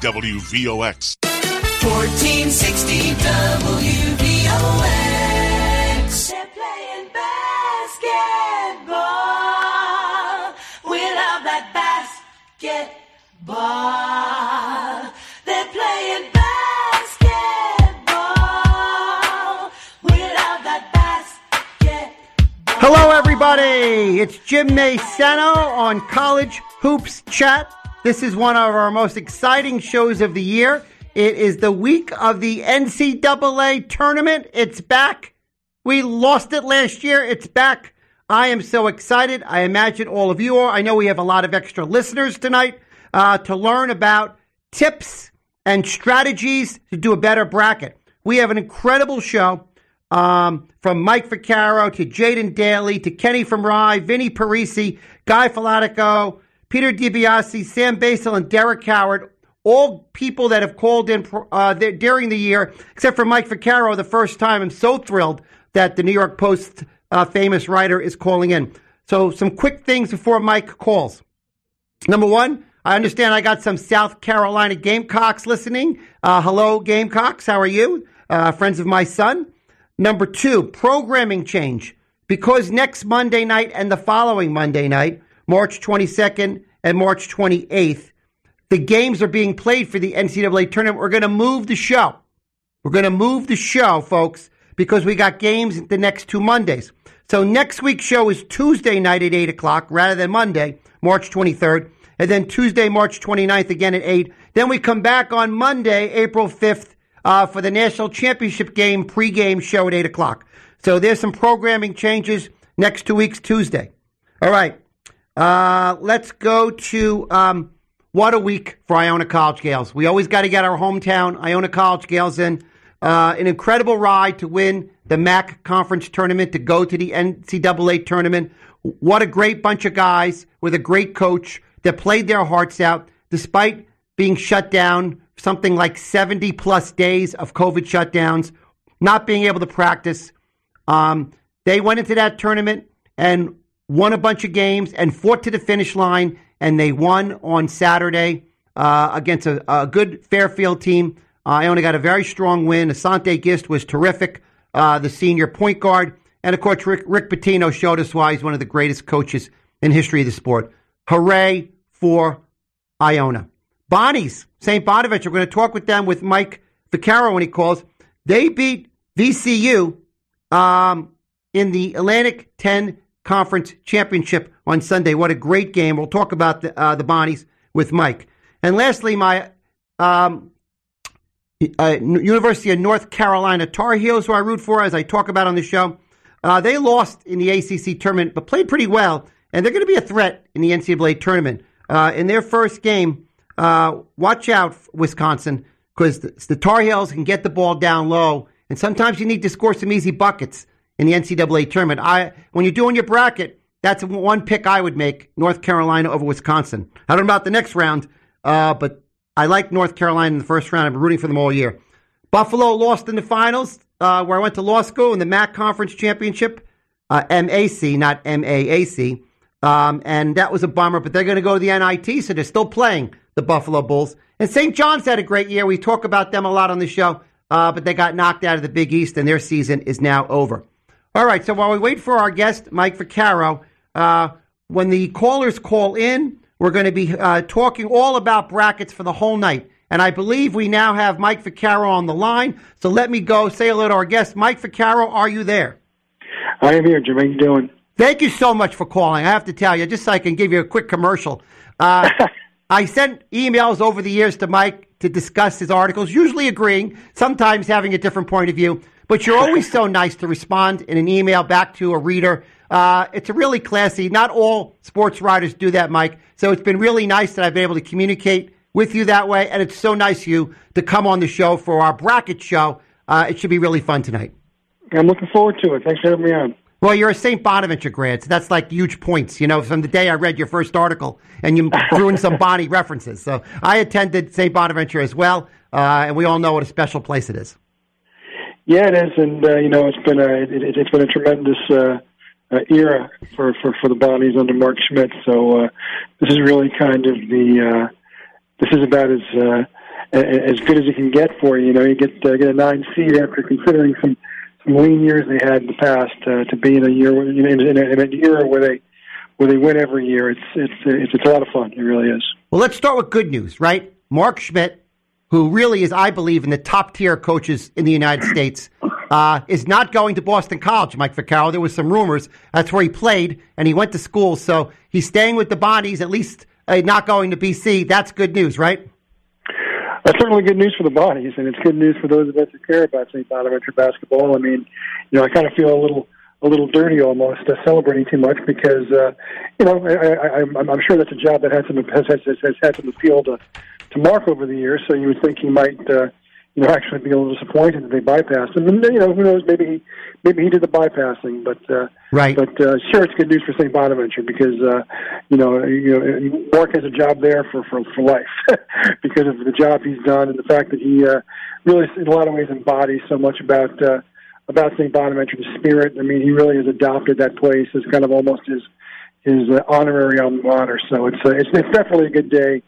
WVOX. 1460 WVOX. They're playing basketball. We love that basketball. They're playing basketball. We love that basketball. Hello, everybody. It's Jim Maysano on College Hoops Chat. This is one of our most exciting shows of the year. It is the week of the NCAA tournament. It's back. We lost it last year. It's back. I am so excited. I imagine all of you are. I know we have a lot of extra listeners tonight uh, to learn about tips and strategies to do a better bracket. We have an incredible show um, from Mike Vaccaro to Jaden Daly to Kenny from Rye, Vinny Parisi, Guy Falatico, Peter DiBiase, Sam Basel, and Derek Howard. All people that have called in uh, during the year, except for Mike Vaccaro, the first time. I'm so thrilled that the New York Post uh, famous writer is calling in. So, some quick things before Mike calls. Number one, I understand I got some South Carolina Gamecocks listening. Uh, hello, Gamecocks. How are you? Uh, friends of my son. Number two, programming change. Because next Monday night and the following Monday night, March 22nd and March 28th, the games are being played for the NCAA tournament. We're going to move the show. We're going to move the show, folks, because we got games the next two Mondays. So next week's show is Tuesday night at 8 o'clock rather than Monday, March 23rd. And then Tuesday, March 29th again at 8. Then we come back on Monday, April 5th, uh, for the national championship game pregame show at 8 o'clock. So there's some programming changes next two weeks, Tuesday. All right. Uh, let's go to um, what a week for Iona College Gales. We always got to get our hometown Iona College Gales in. Uh, an incredible ride to win the MAC conference tournament, to go to the NCAA tournament. What a great bunch of guys with a great coach that played their hearts out despite being shut down something like 70 plus days of COVID shutdowns, not being able to practice. Um, they went into that tournament and won a bunch of games and fought to the finish line, and they won on Saturday uh, against a, a, good Fairfield team. Uh, Iona got a very strong win. Asante Gist was terrific, uh, the senior point guard. And of course, Rick, Rick Pitino showed us why he's one of the greatest coaches in history of the sport. Hooray for Iona. Bonnie's, St. Bonaventure, we're going to talk with them with Mike Vaccaro when he calls. They beat VCU um, in the Atlantic 10 Conference Championship on Sunday. What a great game. We'll talk about the, uh, the Bonnies with Mike. And lastly, my um, uh, University of North Carolina Tar Heels, who I root for, as I talk about on the show, uh, they lost in the ACC tournament, but played pretty well, and they're going to be a threat in the NCAA tournament. Uh, in their first game, uh, watch out, Wisconsin, because the, the Tar Heels can get the ball down low, and sometimes you need to score some easy buckets in the NCAA tournament. I when you're doing your bracket, that's one pick I would make: North Carolina over Wisconsin. I don't know about the next round, uh, but I like North Carolina in the first round. I've been rooting for them all year. Buffalo lost in the finals, uh, where I went to law school in the MAC Conference Championship, uh, MAC, not MAAC. Um, and that was a bummer, but they're going to go to the NIT, so they're still playing the Buffalo Bulls. And St. John's had a great year. We talk about them a lot on the show, uh, but they got knocked out of the Big East, and their season is now over. All right, so while we wait for our guest, Mike Vaccaro, uh, when the callers call in, we're going to be uh, talking all about brackets for the whole night. And I believe we now have Mike Vaccaro on the line. So let me go say hello to our guest. Mike Vaccaro, are you there? I am here, Jim. How you doing? Thank you so much for calling. I have to tell you, just so I can give you a quick commercial. Uh, I sent emails over the years to Mike to discuss his articles, usually agreeing, sometimes having a different point of view. But you're always so nice to respond in an email back to a reader. Uh, it's really classy. Not all sports writers do that, Mike. So it's been really nice that I've been able to communicate with you that way, and it's so nice of you to come on the show for our bracket show. Uh, it should be really fun tonight. I'm looking forward to it. Thanks for having me on. Well, you're a St. Bonaventure grad, so that's like huge points, you know, from the day I read your first article and you threw in some Bonnie references. So I attended St. Bonaventure as well, uh, and we all know what a special place it is. Yeah, it is, and uh, you know it's been a it, has been a tremendous uh, uh, era for, for for the Bonnies under Mark Schmidt. So uh, this is really kind of the uh, this is about as uh, as good as it can get for you. You know, you get uh, get a nine seed after considering some some lean years they had in the past uh, to be in a year in, in, in, a, in a era where they where they win every year. It's it's it's, it's a lot of fun. It really is. Well, let's start with good news, right? Mark Schmidt, who really is, I believe, in the top tier coaches in the United States, uh, is not going to Boston College, Mike Vaccaro. There was some rumors. That's where he played, and he went to school. So he's staying with the Bonnies, at least uh, not going to BC. That's good news, right? That's certainly good news for the Bonnies, and it's good news for those of us who care about St. Bonaventure basketball. I mean, you know, I kind of feel a little a little dirty almost uh, celebrating too much because uh, you know I, I, I'm, I'm sure that's a job that has some has, has, has had some appeal to to Mark over the years. So you would think he might uh, you know actually be a little disappointed that they bypassed him. And you know who knows maybe he maybe he did the bypassing, but uh, Right. But uh, sure, it's good news for St. Bonaventure because uh, you know you know Mark has a job there for for, for life because of the job he's done and the fact that he uh, really in a lot of ways embodies so much about. Uh, about St. Bonaventure's spirit. I mean, he really has adopted that place as kind of almost his his uh, honorary alma mater. So it's uh, it's, it's definitely a good day.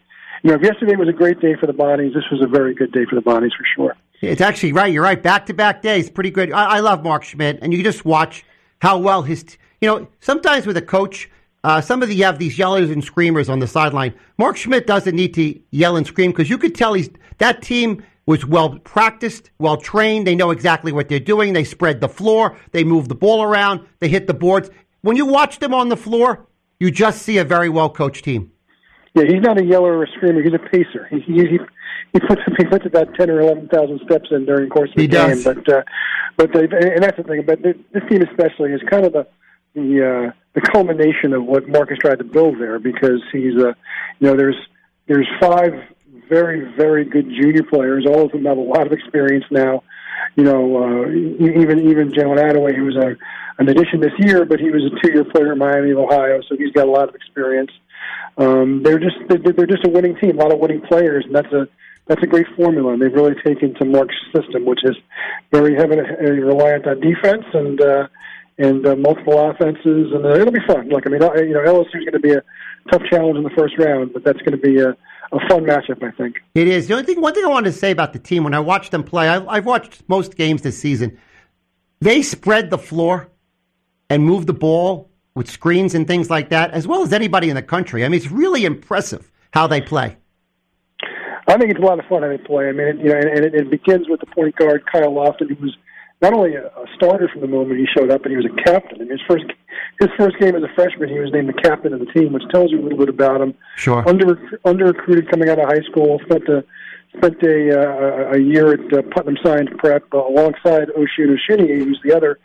You know, if yesterday was a great day for the Bonnies, this was a very good day for the Bonnies for sure. It's actually right. You're right. Back to back days, pretty good. I, I love Mark Schmidt, and you just watch how well his. T- you know, sometimes with a coach, uh, some of the you have these yellers and screamers on the sideline. Mark Schmidt doesn't need to yell and scream because you could tell he's that team was well practiced, well trained. They know exactly what they're doing. They spread the floor. They move the ball around. They hit the boards. When you watch them on the floor, you just see a very well coached team. Yeah, he's not a yeller or a screamer. He's a pacer. He he he, he puts he puts about ten or eleven thousand steps in during the course of the He game. does. But uh, but they, and that's the thing. But this team especially is kind of the the uh, the culmination of what Mark has tried to build there because he's uh, you know there's there's five very very good junior players. All of them have a lot of experience now. You know, uh, even even Jalen Adaway, who was a an addition this year, but he was a two year player at Miami of Ohio, so he's got a lot of experience um, they're just they're, just a winning team, a lot of winning players, and that's a that's a great formula. And they've really taken to Mark's system, which is very heavily reliant on defense and uh, and uh, multiple offenses, and uh, it'll be fun. Look, I mean, you know, LSU is going to be a tough challenge in the first round, but that's going to be a, a fun matchup, I think. It is. The only thing, one thing I wanted to say about the team when I watched them play, I, I've watched most games this season. They spread the floor and move the ball with screens and things like that, as well as anybody in the country. I mean, it's really impressive how they play. I think it's a lot of fun how they play. I mean, it, you know, and, and it, it begins with the point guard Kyle Lofton, who was not only a, a starter from the moment he showed up, but he was a captain. In his first his first game as a freshman, he was named the captain of the team, which tells you a little bit about him. Sure. Under under recruited coming out of high school, spent a spent a uh, a year at uh, Putnam Science Prep uh, alongside Osun Osunniyi, who's the other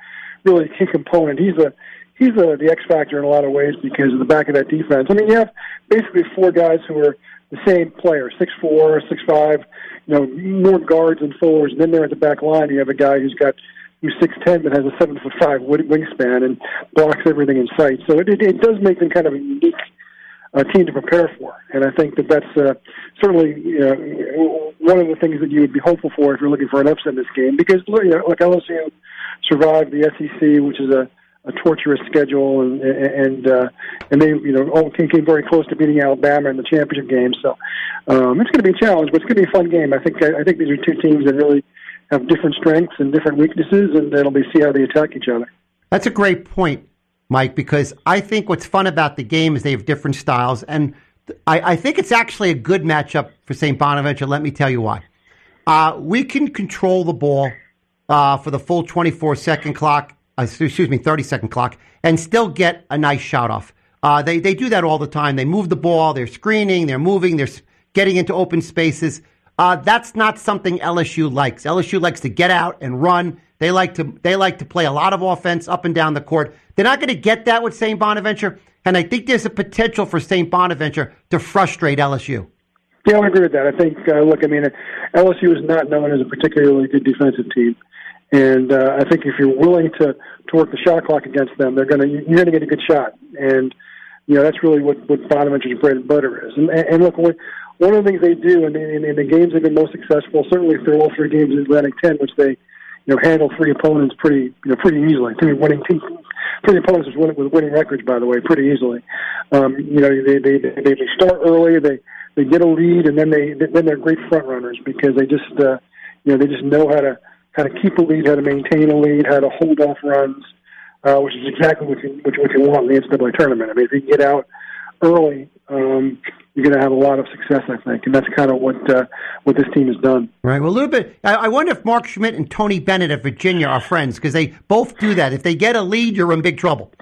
really key component. He's a he's a, the X factor in a lot of ways because of the back of that defense. I mean, you have basically four guys who are the same player, six four, six five, you know, more guards and forwards. And then there at the back line, you have a guy who's got who's six ten but has a seven foot five wingspan and blocks everything in sight. So it, it, it does make them kind of a unique uh, team to prepare for. And I think that that's uh, certainly you know, one of the things that you would be hopeful for if you're looking for an upset in this game. Because you know, look, LSU survived the SEC, which is a, a torturous schedule, and and uh, and they you know came, came very close to beating Alabama in the championship game. So um, it's going to be a challenge, but it's going to be a fun game. I think I, I think these are two teams that really have different strengths and different weaknesses, and it'll be see how they attack each other. That's a great point, Mike, because I think what's fun about the game is they have different styles. And I, I think it's actually a good matchup for St. Bonaventure. Let me tell you why. Uh, we can control the ball uh, for the full 24 second clock, uh, excuse me, 30 second clock, and still get a nice shot off. Uh, they, they do that all the time. They move the ball, they're screening, they're moving, they're getting into open spaces. Uh, that's not something LSU likes. LSU likes to get out and run. They like to they like to play a lot of offense up and down the court. They're not going to get that with St. Bonaventure, and I think there's a potential for St. Bonaventure to frustrate LSU. Yeah, I agree with that. I think, uh, look, I mean, LSU is not known as a particularly good defensive team, and uh, I think if you're willing to to work the shot clock against them, they're going to you're going to get a good shot, and you know that's really what what Bonaventure's bread and butter is. And, and look, one of the things they do in, in, in the games they've been most successful, certainly through all three games in Atlantic Ten, which they you know handle three opponents pretty you know pretty easily, three winning teams. Three opponents with winning, with winning records, by the way, pretty easily. Um, you know, they they they, they start early. They they get a lead and then they then they're great front runners because they just uh, you know they just know how to how to keep a lead, how to maintain a lead, how to hold off runs, uh, which is exactly what you what, what you want in the NCAA tournament. I mean, if you get out early, um, you're going to have a lot of success, I think, and that's kind of what uh, what this team has done. Right. Well, a little bit. I, I wonder if Mark Schmidt and Tony Bennett at Virginia are friends because they both do that. If they get a lead, you're in big trouble.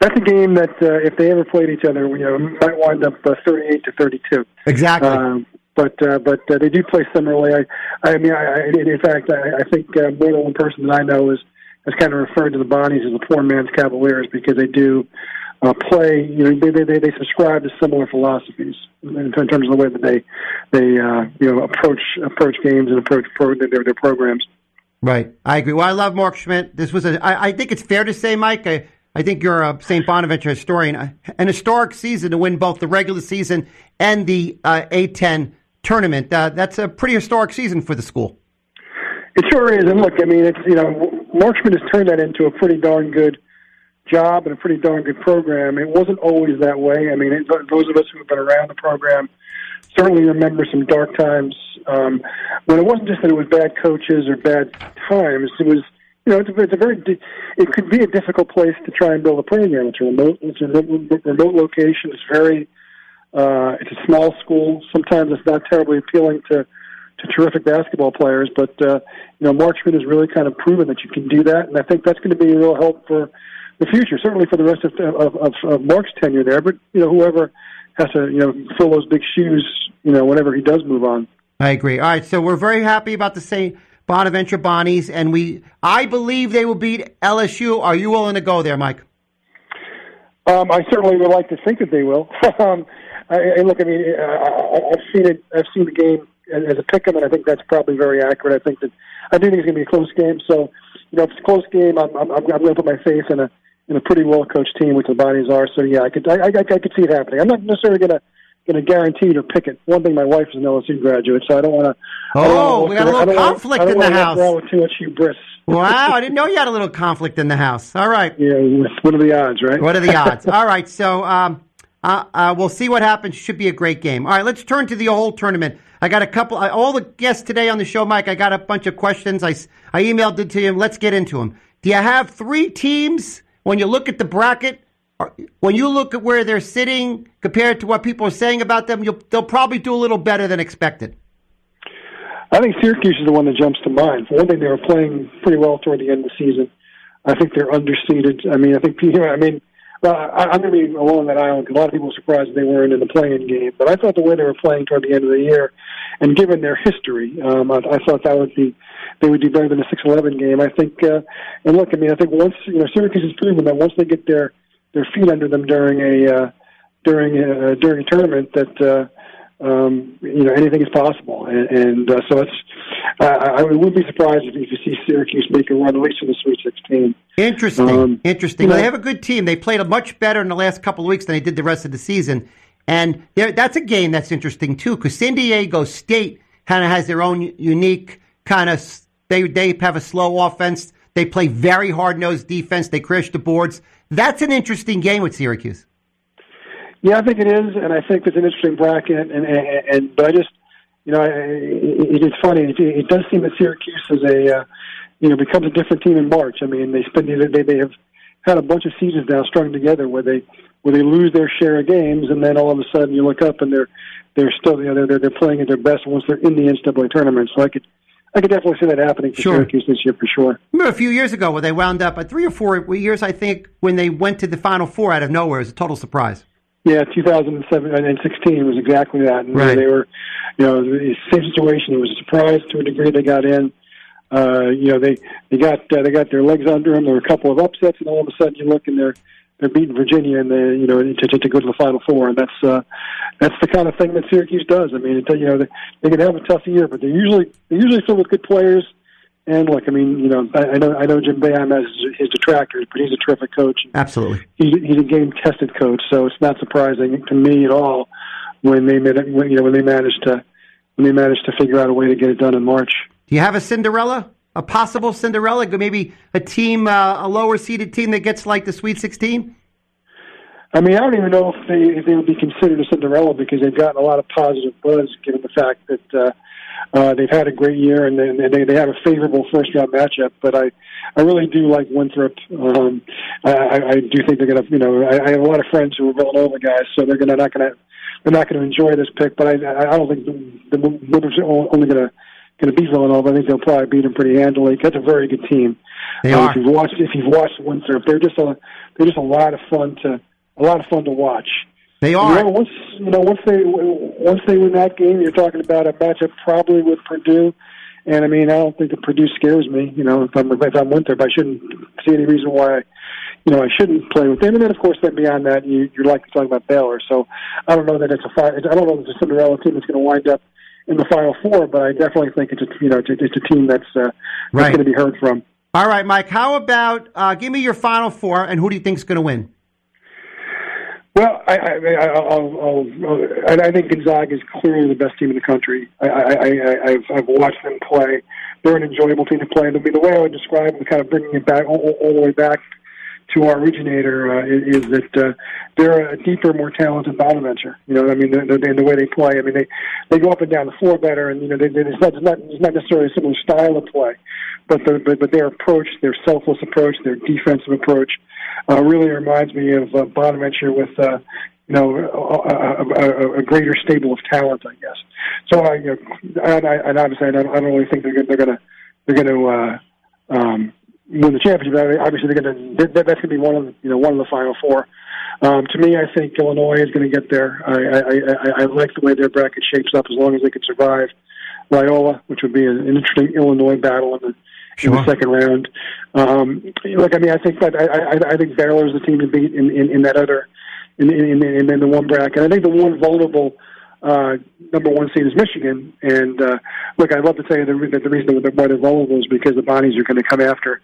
That's a game that uh, if they ever played each other, you know, might wind up uh, 38 to 32. Exactly. Um, but uh, but uh, they do play similarly. I I mean, I, in fact, I, I think uh, more than one person that I know is has kind of referred to the Bonnies as the poor man's Cavaliers because they do uh, play. You know, they they they, subscribe to similar philosophies in, in terms of the way that they they uh, you know approach approach games and approach pro, their their programs. Right. I agree. Well, I love Mark Schmidt. This was a, I, I think it's fair to say, Mike, I, I think you're a St. Bonaventure historian, an historic season to win both the regular season and the uh, A10 tournament. Uh, that's a pretty historic season for the school. It sure is, and look, I mean, it's you know, Mark Schmidt has turned that into a pretty darn good job and a pretty darn good program. It wasn't always that way. I mean, it, those of us who have been around the program certainly remember some dark times um, when it wasn't just that it was bad coaches or bad times. It was, you know, it's a, it's a very, it could be a difficult place to try and build a program. It's a remote, it's a remote, remote location. It's very, uh, it's a small school. Sometimes it's not terribly appealing to to terrific basketball players, but uh, you know, Mark Schmidt has really kind of proven that you can do that, and I think that's going to be a real help for the future, certainly for the rest of, of, of, of Mark's tenure there. But you know, whoever has to you know fill those big shoes, you know, whenever he does move on. I agree. All right, so we're very happy about the St. Bonaventure Bonnies, and we, I believe they will beat LSU. Are you willing to go there, Mike? Um, I certainly would like to think that they will. um, I, and look, I mean, I, I, I've seen it. I've seen the game as as a pick'em, and I think that's probably very accurate. I think that I do think it's going to be a close game. So, you know, if it's a close game, I'm, I'm, I'm going to put my faith in a in a pretty well coached team, which the Bonnies are. So, yeah, I could I, I, I could see it happening. I'm not necessarily going to going to guarantee it or pick it. One thing, my wife is an LSU graduate, so I don't want to. Oh, we got a little conflict in the house. With too much hubris. Wow, I didn't know you had a little conflict in the house. All right. Yeah, what are the odds, right? What are the odds? All right, so um, uh, uh, we'll see what happens. Should be a great game. All right, let's turn to the whole tournament. I got a couple, uh, all the guests today on the show, Mike. I got a bunch of questions. I, I emailed it to you. Let's get into them. Do you have three teams when you look at the bracket? Or when you look at where they're sitting compared to what people are saying about them, you'll, they'll probably do a little better than expected. I think Syracuse is the one that jumps to mind. For one thing, they were playing pretty well toward the end of the season. I think they're underseeded. I mean, I think you know, I mean, well, I, I'm going to be along that island. A lot of people were surprised they weren't in the playing game, but I thought the way they were playing toward the end of the year, and given their history, um, I, I thought that would be they would do better than a six eleven game. I think, uh, and look, I mean, I think once you know Syracuse has proven that once they get their their feet under them during a uh, during a, during a tournament that. Uh, um, you know anything is possible, and, and uh, so it's. Uh, I I would be surprised if, if you see Syracuse make a run at least in the Sweet 16. Interesting. Um, Interesting. you Well, know- they have a good team. They played a much better in the last couple of weeks than they did the rest of the season. And they're- that's a game that's interesting too, because San Diego State kind of has their own unique kind of. They they have a slow offense. They play very hard nosed defense. They crash the boards. That's an interesting game with Syracuse. Yeah, I think it is, and I think it's an interesting bracket. And and, and but I just, you know, I, it, it's funny. It, it does seem that Syracuse is a, uh, you know, becomes a different team in March. I mean, they spend they they have had a bunch of seasons now strung together where they where they lose their share of games, and then all of a sudden you look up and they're they're still you know they're they're, they're playing at their best once they're in the NCAA tournament. So I could. I could definitely see that happening for Sure. Syracuse this year for sure. Remember a few years ago where they wound up at three or four years, I think, when they went to the Final Four out of nowhere. It was a total surprise. Yeah, 2007 and 16 was exactly that. And Right. They were, you know, the same situation. It was a surprise to a degree. They got in. Uh, you know, they they got uh, they got their legs under them. There were a couple of upsets, and all of a sudden you look and they're they're beating Virginia, and they you know to, to, to go to the Final Four, and that's uh, that's the kind of thing that Syracuse does. I mean, it, you know, they, they can have a tough year, but they're usually they're usually filled with good players. And look, I mean, you know, I, I know I know Jim Boeheim has his, his detractors, but he's a terrific coach Absolutely. he's, he's a game tested coach, so it's not surprising to me at all when they made it, when, you know when they managed to when they managed to figure out a way to get it done in March. Do you have a Cinderella? A possible Cinderella? Maybe a team, uh, a lower seeded team that gets like the Sweet 16? I mean, I don't even know if they if they would be considered a Cinderella because they've gotten a lot of positive buzz given the fact that uh, uh, they've had a great year and they they, they have a favorable first round matchup. But I I really do like Winthrop. Um, I, I do think they're going to you know I, I have a lot of friends who are Villanova guys, so they're going to not going to they're not going to enjoy this pick. But I I don't think the, the Wizards are only going to going to beat Villanova. I think they'll probably beat them pretty handily. That's a very good team. They Uh, are. If you've watched, if you've watched Winthrop, they're just a they're just a lot of fun to a lot of fun to watch. They You are. know, once you know once they once they win that game, you're talking about a matchup probably with Purdue. And I mean, I don't think that Purdue scares me. You know, if I'm if I'm Winthrop, I shouldn't see any reason why. You know, I shouldn't play with them. And then, of course, then beyond that, you you're like talking about Baylor. So I don't know that it's a fi- I don't know that it's a Cinderella team that's going to wind up in the Final Four, but I definitely think it's a you know it's a, it's a team that's uh, Right. that's going to be heard from. All right, Mike. How about uh, give me your final four, and who do you think's going to win? Well, I, I, I, I'll, I'll, I, think Gonzaga is clearly the best team in the country. I, I, I, I've, I've watched them play. They're an enjoyable team to play. I mean, the way I would describe them, kind of bringing it back all, all- the way back to our originator, uh, is, that uh, they're a deeper, more talented Bonaventure. You know, I mean, the, the, the way they play. I mean, they they go up and down the floor better, and you know, they, they, it's not it's not it's not necessarily a similar style of play, but the, but but their approach, their selfless approach, their defensive approach, uh, really reminds me of uh, Bonaventure with. Uh, you know, a, a, a, greater stable of talent, I guess. So, I, you know, and, I, and obviously, I don't, I don't really think they're gonna, they're to uh, um, win the championship. Obviously, they're that, that's to be one of the, you know one of the final four. Um, to me, I think Illinois is going to get there. I, I, I, I like the way their bracket shapes up as long as they can survive Loyola, which would be an interesting Illinois battle in the, in the second round. Um, look, I mean, I think that I, I, I think Baylor is the team to beat in, in, in that other in, in, in, in the one bracket. I think the one vulnerable uh, number one seed is Michigan. And uh, look, I'd love to tell you the, that the reason why they're vulnerable is because the Bonnies are going to come after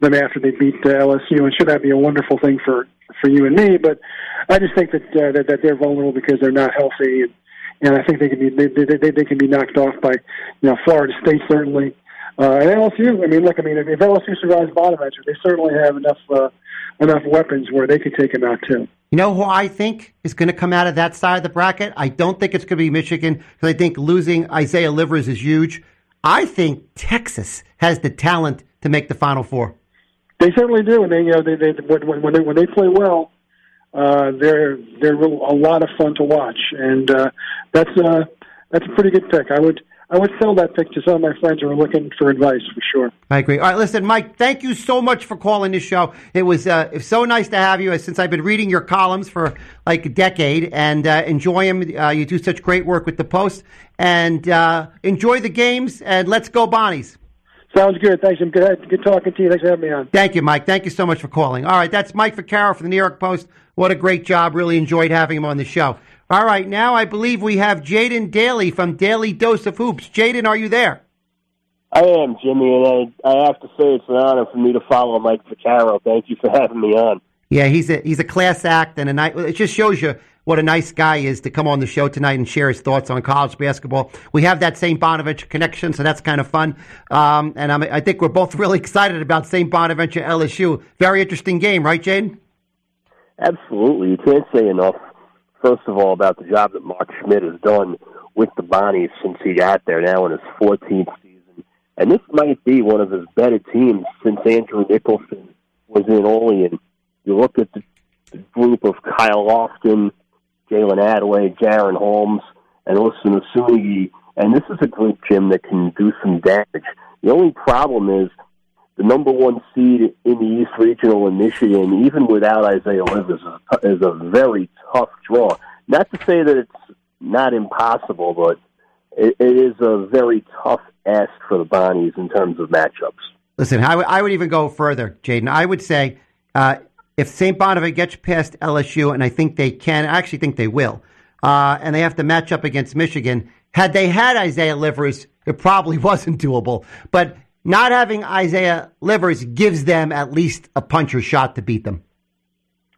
them after they beat uh, LSU, and should that be a wonderful thing for for you and me? But I just think that uh, that, that they're vulnerable because they're not healthy, and, and I think they can be they, they, they, they can be knocked off by you know Florida State certainly. Uh, and LSU, I mean, look, I mean, if, if LSU survives Bonaventure, they certainly have enough uh, enough weapons where they could take him out too. You know who I think is going to come out of that side of the bracket? I don't think it's going to be Michigan because I think losing Isaiah Livers is huge. I think Texas has the talent to make the Final Four. They certainly do, and they you know they, they when, when when they when they play well, uh, they're they're a lot of fun to watch, and uh, that's uh that's a pretty good pick. I would I would sell that pick to some of my friends who are looking for advice for sure. I agree. All right, listen, Mike, thank you so much for calling this show. It was uh, so nice to have you uh, since I've been reading your columns for like a decade and uh, enjoy them. Uh, you do such great work with the Post and uh, enjoy the games and let's go Bonnies. Sounds good. Thanks. I'm good. Good talking to you. Thanks for having me on. Thank you, Mike. Thank you so much for calling. All right, that's Mike Vaccaro from the New York Post. What a great job. Really enjoyed having him on the show. All right, now I believe we have Jaden Daly from Daily Dose of Hoops. Jaden, are you there? I am, Jimmy, and I, I have to say it's an honor for me to follow Mike Vaccaro. Thank you for having me on. Yeah, he's a he's a class act, and a nice, it just shows you what a nice guy is to come on the show tonight and share his thoughts on college basketball. We have that St. Bonaventure connection, so that's kind of fun. Um, and I'm, I think we're both really excited about St. Bonaventure LSU. Very interesting game, right, Jaden? Absolutely. You can't say enough, first of all, about the job that Mark Schmidt has done with the Bonnies since he got there now in his 14th season. And this might be one of his better teams since Andrew Nicholson was in Olean. You look at the, the group of Kyle Lofton, Jalen Adaway, Jaren Holmes, and Osun Osunniyi, and this is a group, Jim, that can do some damage. The only problem is the number one seed in the East Regional in Michigan, even without Isaiah Livers, is, is a very tough draw. Not to say that it's not impossible, but it, it is a very tough ask for the Bonnies in terms of matchups. Listen, I would- would even go further, Jaden. I would say uh, if St. Bonaventure gets past LSU, and I think they can, I actually think they will, uh, and they have to match up against Michigan. Had they had Isaiah Livers, it probably wasn't doable. But not having Isaiah Livers gives them at least a puncher shot to beat them.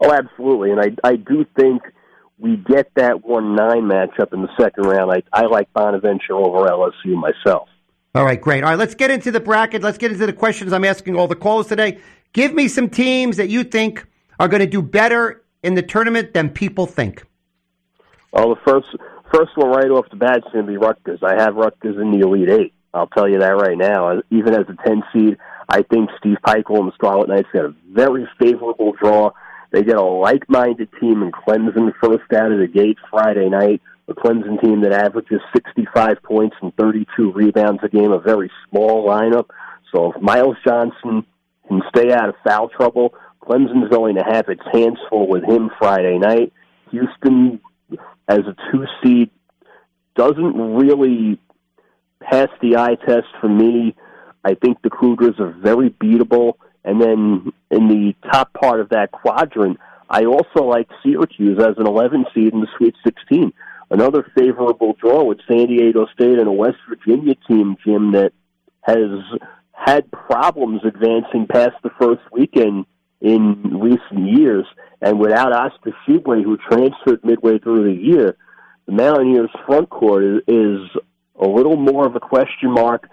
Oh, absolutely, and I I do think we get that one nine matchup in the second round. I I like Bonaventure over LSU myself. All right, great. All right, let's get into the bracket. Let's get into the questions I'm asking all the callers today. Give me some teams that you think are going to do better in the tournament than people think? Well, the first first one right off the bat is going to be Rutgers. I have Rutgers in the Elite Eight. I'll tell you that right now. Even as a 10 seed, I think Steve Pikiell and the Scarlet Knights got a very favorable draw. They get a like-minded team in Clemson first out of the gate Friday night. A Clemson team that averages 65 points and 32 rebounds a game, a very small lineup. So if Myles Johnson can stay out of foul trouble, Clemson's going to have its hands full with him Friday night. Houston, as a two seed, doesn't really pass the eye test for me. I think the Cougars are very beatable. And then in the top part of that quadrant, I also like Syracuse as an 11 seed in the Sweet 16. Another favorable draw with San Diego State and a West Virginia team, Jim, that has had problems advancing past the first weekend in recent years. And without Oscar Tshiebwe, who transferred midway through the year, the Mountaineers' front court is a little more of a question mark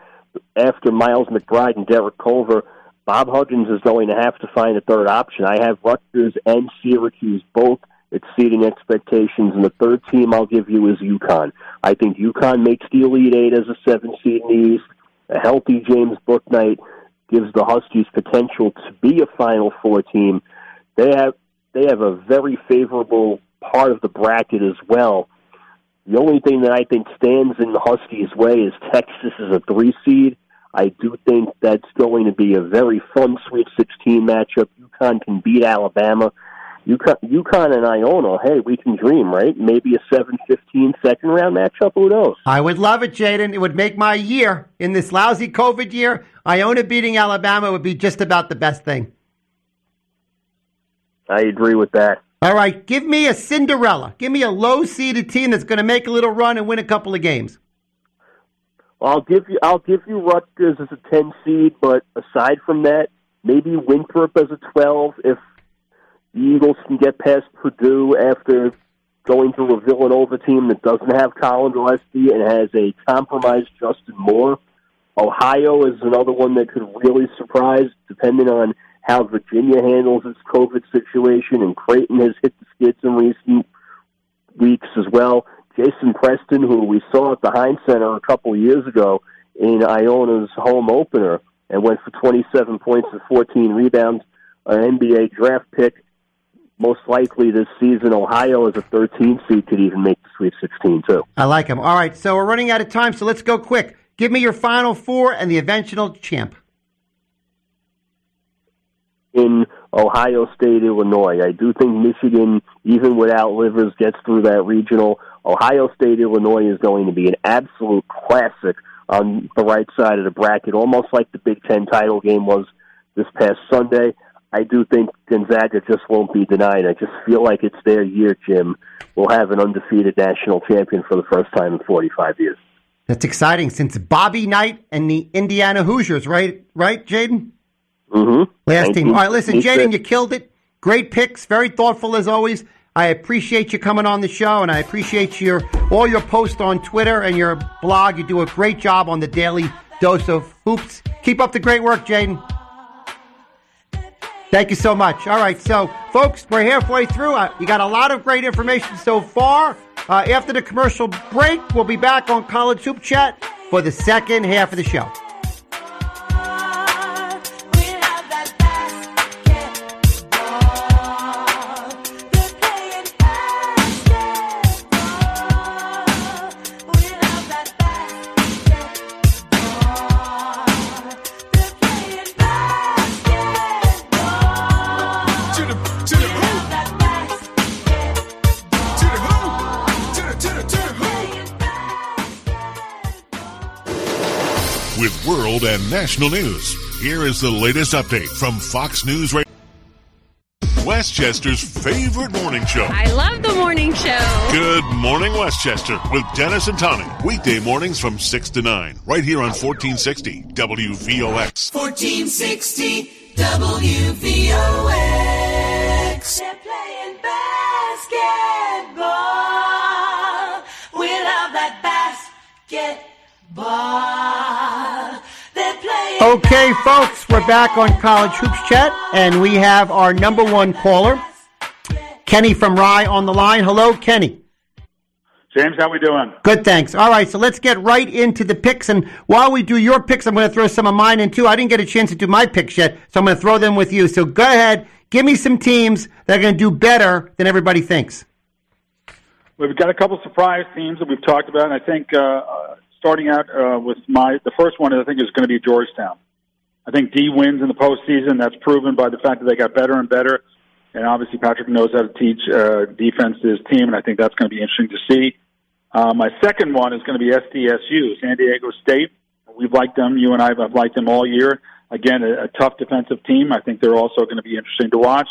after Miles McBride and Derek Culver. Bob Huggins is going to have to find a third option. I have Rutgers and Syracuse both exceeding expectations, and the third team I'll give you is UConn. I think UConn makes the Elite Eight as a seven seed in the East. A healthy James Bouknight gives the Huskies potential to be a Final Four team. They have they have a very favorable part of the bracket as well. The only thing that I think stands in the Huskies' way is Texas is a three seed. I do think that's going to be a very fun Sweet 16 matchup. UConn can beat Alabama. UConn, UConn and Iona, hey, we can dream, right? Maybe a 7-15 second round matchup. Who knows? I would love it, Jaden. It would make my year in this lousy COVID year. Iona beating Alabama would be just about the best thing. I agree with that. All right, give me a Cinderella. Give me a low seeded team that's going to make a little run and win a couple of games. I'll give you I'll give you Rutgers as a ten seed, but aside from that, maybe Winthrop as a twelve if the Eagles can get past Purdue after going through a Villanova team that doesn't have Collin Gillespie and has a compromised Justin Moore. Ohio is another one that could really surprise, depending on how Virginia handles its COVID situation, and Creighton has hit the skids in recent weeks as well. Jason Preston, who we saw at the Hynes Center a couple years ago in Iona's home opener, and went for 27 points and 14 rebounds, an NBA draft pick. Most likely this season, Ohio as a 13 seed could even make the Sweet 16 too. I like him. All right, so we're running out of time, so let's go quick. Give me your final four and the eventual champ. In Ohio State, Illinois. I do think Michigan, even without Livers, gets through that regional. Ohio State, Illinois is going to be an absolute classic on the right side of the bracket, almost like the Big Ten title game was this past Sunday. I do think Gonzaga just won't be denied. I just feel like it's their year, Jim. We'll have an undefeated national champion for the first time in 45 years. That's exciting since Bobby Knight and the Indiana Hoosiers, right? Right, Jaden? Mm-hmm. Last team. All right, listen, Jaden, you killed it. Great picks, very thoughtful as always. I appreciate you coming on the show, and I appreciate your all your posts on Twitter and your blog. You do a great job on the daily dose of hoops. Keep up the great work, Jaden. Thank you so much. All right, so folks, we're halfway through. Uh, you got a lot of great information so far. Uh, after the commercial break, we'll be back on College Hoop Chat for the second half of the show. World and national news, here is the latest update from Fox News Radio. Westchester's favorite morning show. I love the morning show. Good morning, Westchester, with Dennis and Tommy. Weekday mornings from 6 to 9, right here on 1460 WVOX. 1460 WVOX. Okay, folks, we're back on College Hoops Chat, and we have our number one caller, Kenny from Rye on the line. Hello, Kenny. James, how we doing? Good, thanks. All right, so let's get right into the picks. And while we do your picks, I'm going to throw some of mine in too. I didn't get a chance to do my picks yet, so I'm going to throw them with you. So go ahead, give me some teams that are going to do better than everybody thinks. We've got a couple surprise teams that we've talked about, and I think uh, uh, starting out uh, with my the first one, I think is going to be Georgetown. I think D wins in the postseason. That's proven by the fact that they got better and better, and obviously Patrick knows how to teach uh, defense to his team, and I think that's going to be interesting to see. Uh, my second one is going to be SDSU, San Diego State. We've liked them. You and I have liked them all year. Again, a, a tough defensive team. I think they're also going to be interesting to watch.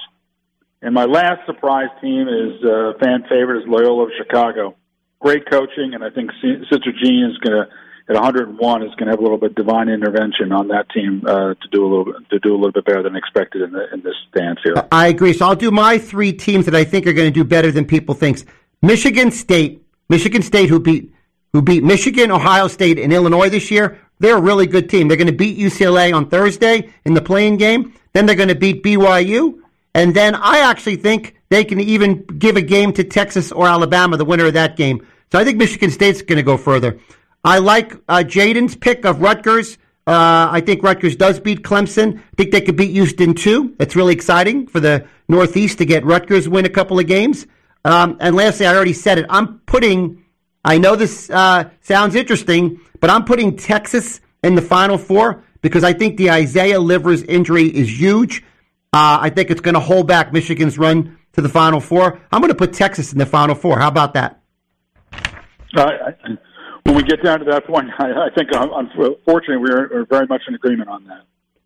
And my last surprise team is uh, fan favorite is Loyola of Chicago. Great coaching, and I think Si- Sister Jean is going to at 101 is going to have a little bit of divine intervention on that team uh, to do a little bit to do a little bit better than expected in the in this stance here. I agree. So I'll do my three teams that I think are going to do better than people think. Michigan State, Michigan State, who beat who beat Michigan, Ohio State, and Illinois this year. They're a really good team. They're going to beat UCLA on Thursday in the playing game. Then they're going to beat BYU, and then I actually think they can even give a game to Texas or Alabama, the winner of that game. So I think Michigan State's going to go further. I like uh, Jaden's pick of Rutgers. Uh, I think Rutgers does beat Clemson. I think they could beat Houston too. It's really exciting for the Northeast to get Rutgers win a couple of games. Um, and lastly, I already said it. I'm putting. I know this uh, sounds interesting, but I'm putting Texas in the Final Four because I think the Isaiah Livers injury is huge. Uh, I think it's going to hold back Michigan's run to the Final Four. I'm going to put Texas in the Final Four. How about that? Uh, when we get down to that point, I, I think uh, unfortunately we're, we're very much in agreement on that.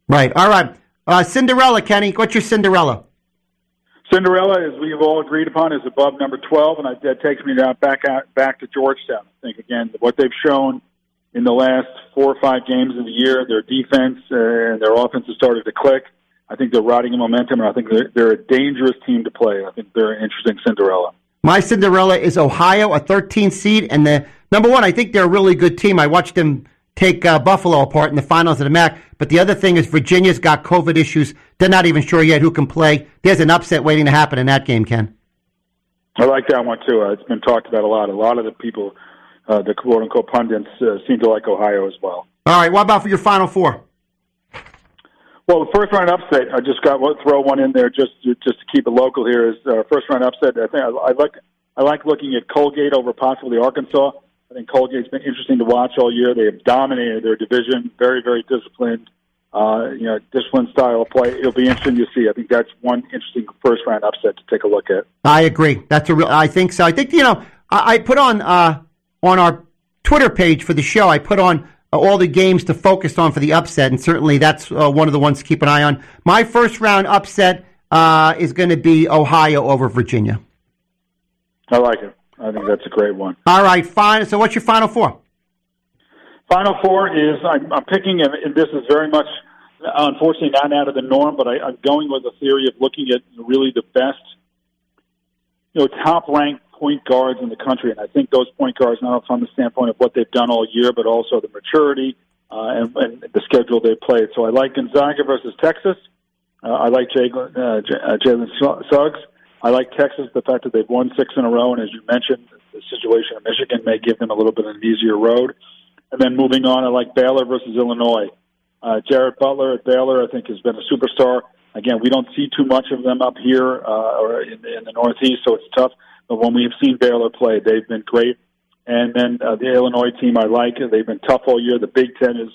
Right. All right. Uh, Cinderella, Kenny. What's your Cinderella? Cinderella, as we've all agreed upon, is above number 12, and I, that takes me now back out, back to Georgetown. I think, again, what they've shown in the last four or five games of the year, their defense uh, and their offense has started to click. I think they're riding a momentum, and I think they're, they're a dangerous team to play. I think they're an interesting Cinderella. My Cinderella is Ohio, a 13 seed, and the number one. I think they're a really good team. I watched them take uh, Buffalo apart in the finals of the MAC. But the other thing is Virginia's got COVID issues. They're not even sure yet who can play. There's an upset waiting to happen in that game, Ken. I like that one too. Uh, it's been talked about a lot. A lot of the people, uh, the quote unquote pundits, uh, seem to like Ohio as well. All right. What about for your final four? Well, the first round upset, I just got throw one in there just to, just to keep it local. Here is uh, first round upset. I think I, I like I like looking at Colgate over possibly Arkansas. I think Colgate's been interesting to watch all year. They have dominated their division, very very disciplined. Uh, you know, disciplined style of play. It'll be interesting to see. I think that's one interesting first round upset to take a look at. I agree. That's a real. I think so. I think you know. I, I put on uh, on our Twitter page for the show. I put on all the games to focus on for the upset, and certainly that's uh, one of the ones to keep an eye on. My first round upset uh, is going to be Ohio over Virginia. I like it. I think that's a great one. All right, fine. So, what's your final four? Final four is I'm, I'm picking, and this is very much, unfortunately, not out of the norm, but I, I'm going with a theory of looking at really the best, you know, top ranked point guards in the country. And I think those point guards, not from the standpoint of what they've done all year, but also the maturity uh, and, and the schedule they played. So I like Gonzaga versus Texas. Uh, I like uh, uh, Jalen Suggs. I like Texas, the fact that they've won six in a row, and as you mentioned, the situation in Michigan may give them a little bit of an easier road. And then moving on, I like Baylor versus Illinois. Uh, Jared Butler at Baylor, I think, has been a superstar. Again, we don't see too much of them up here uh, or in, in the Northeast, so it's tough. But when we've seen Baylor play, they've been great. And then uh, the Illinois team, I like. They've been tough all year. The Big Ten is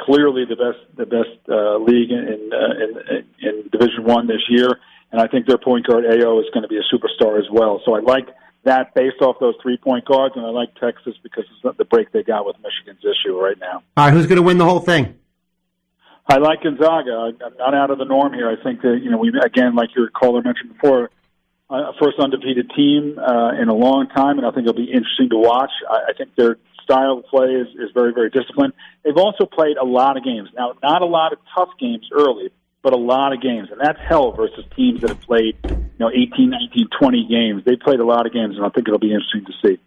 clearly the best the best uh, league in in, uh, in in Division One this year, and I think their point guard Ayo is going to be a superstar as well. So I like that based off those three point guards, and I like Texas because it's the break they got with Michigan's issue right now. All right, who's going to win the whole thing? I like Gonzaga. I'm not out of the norm here. I think that you know we again, like your caller mentioned before, a first undefeated team uh, in a long time, and I think it'll be interesting to watch. I, I think their style of play is, is very, very disciplined. They've also played a lot of games. Now, not a lot of tough games early, but a lot of games, and that's hell versus teams that have played, you know, 18, 19, 20 games. They played a lot of games, and I think it'll be interesting to see.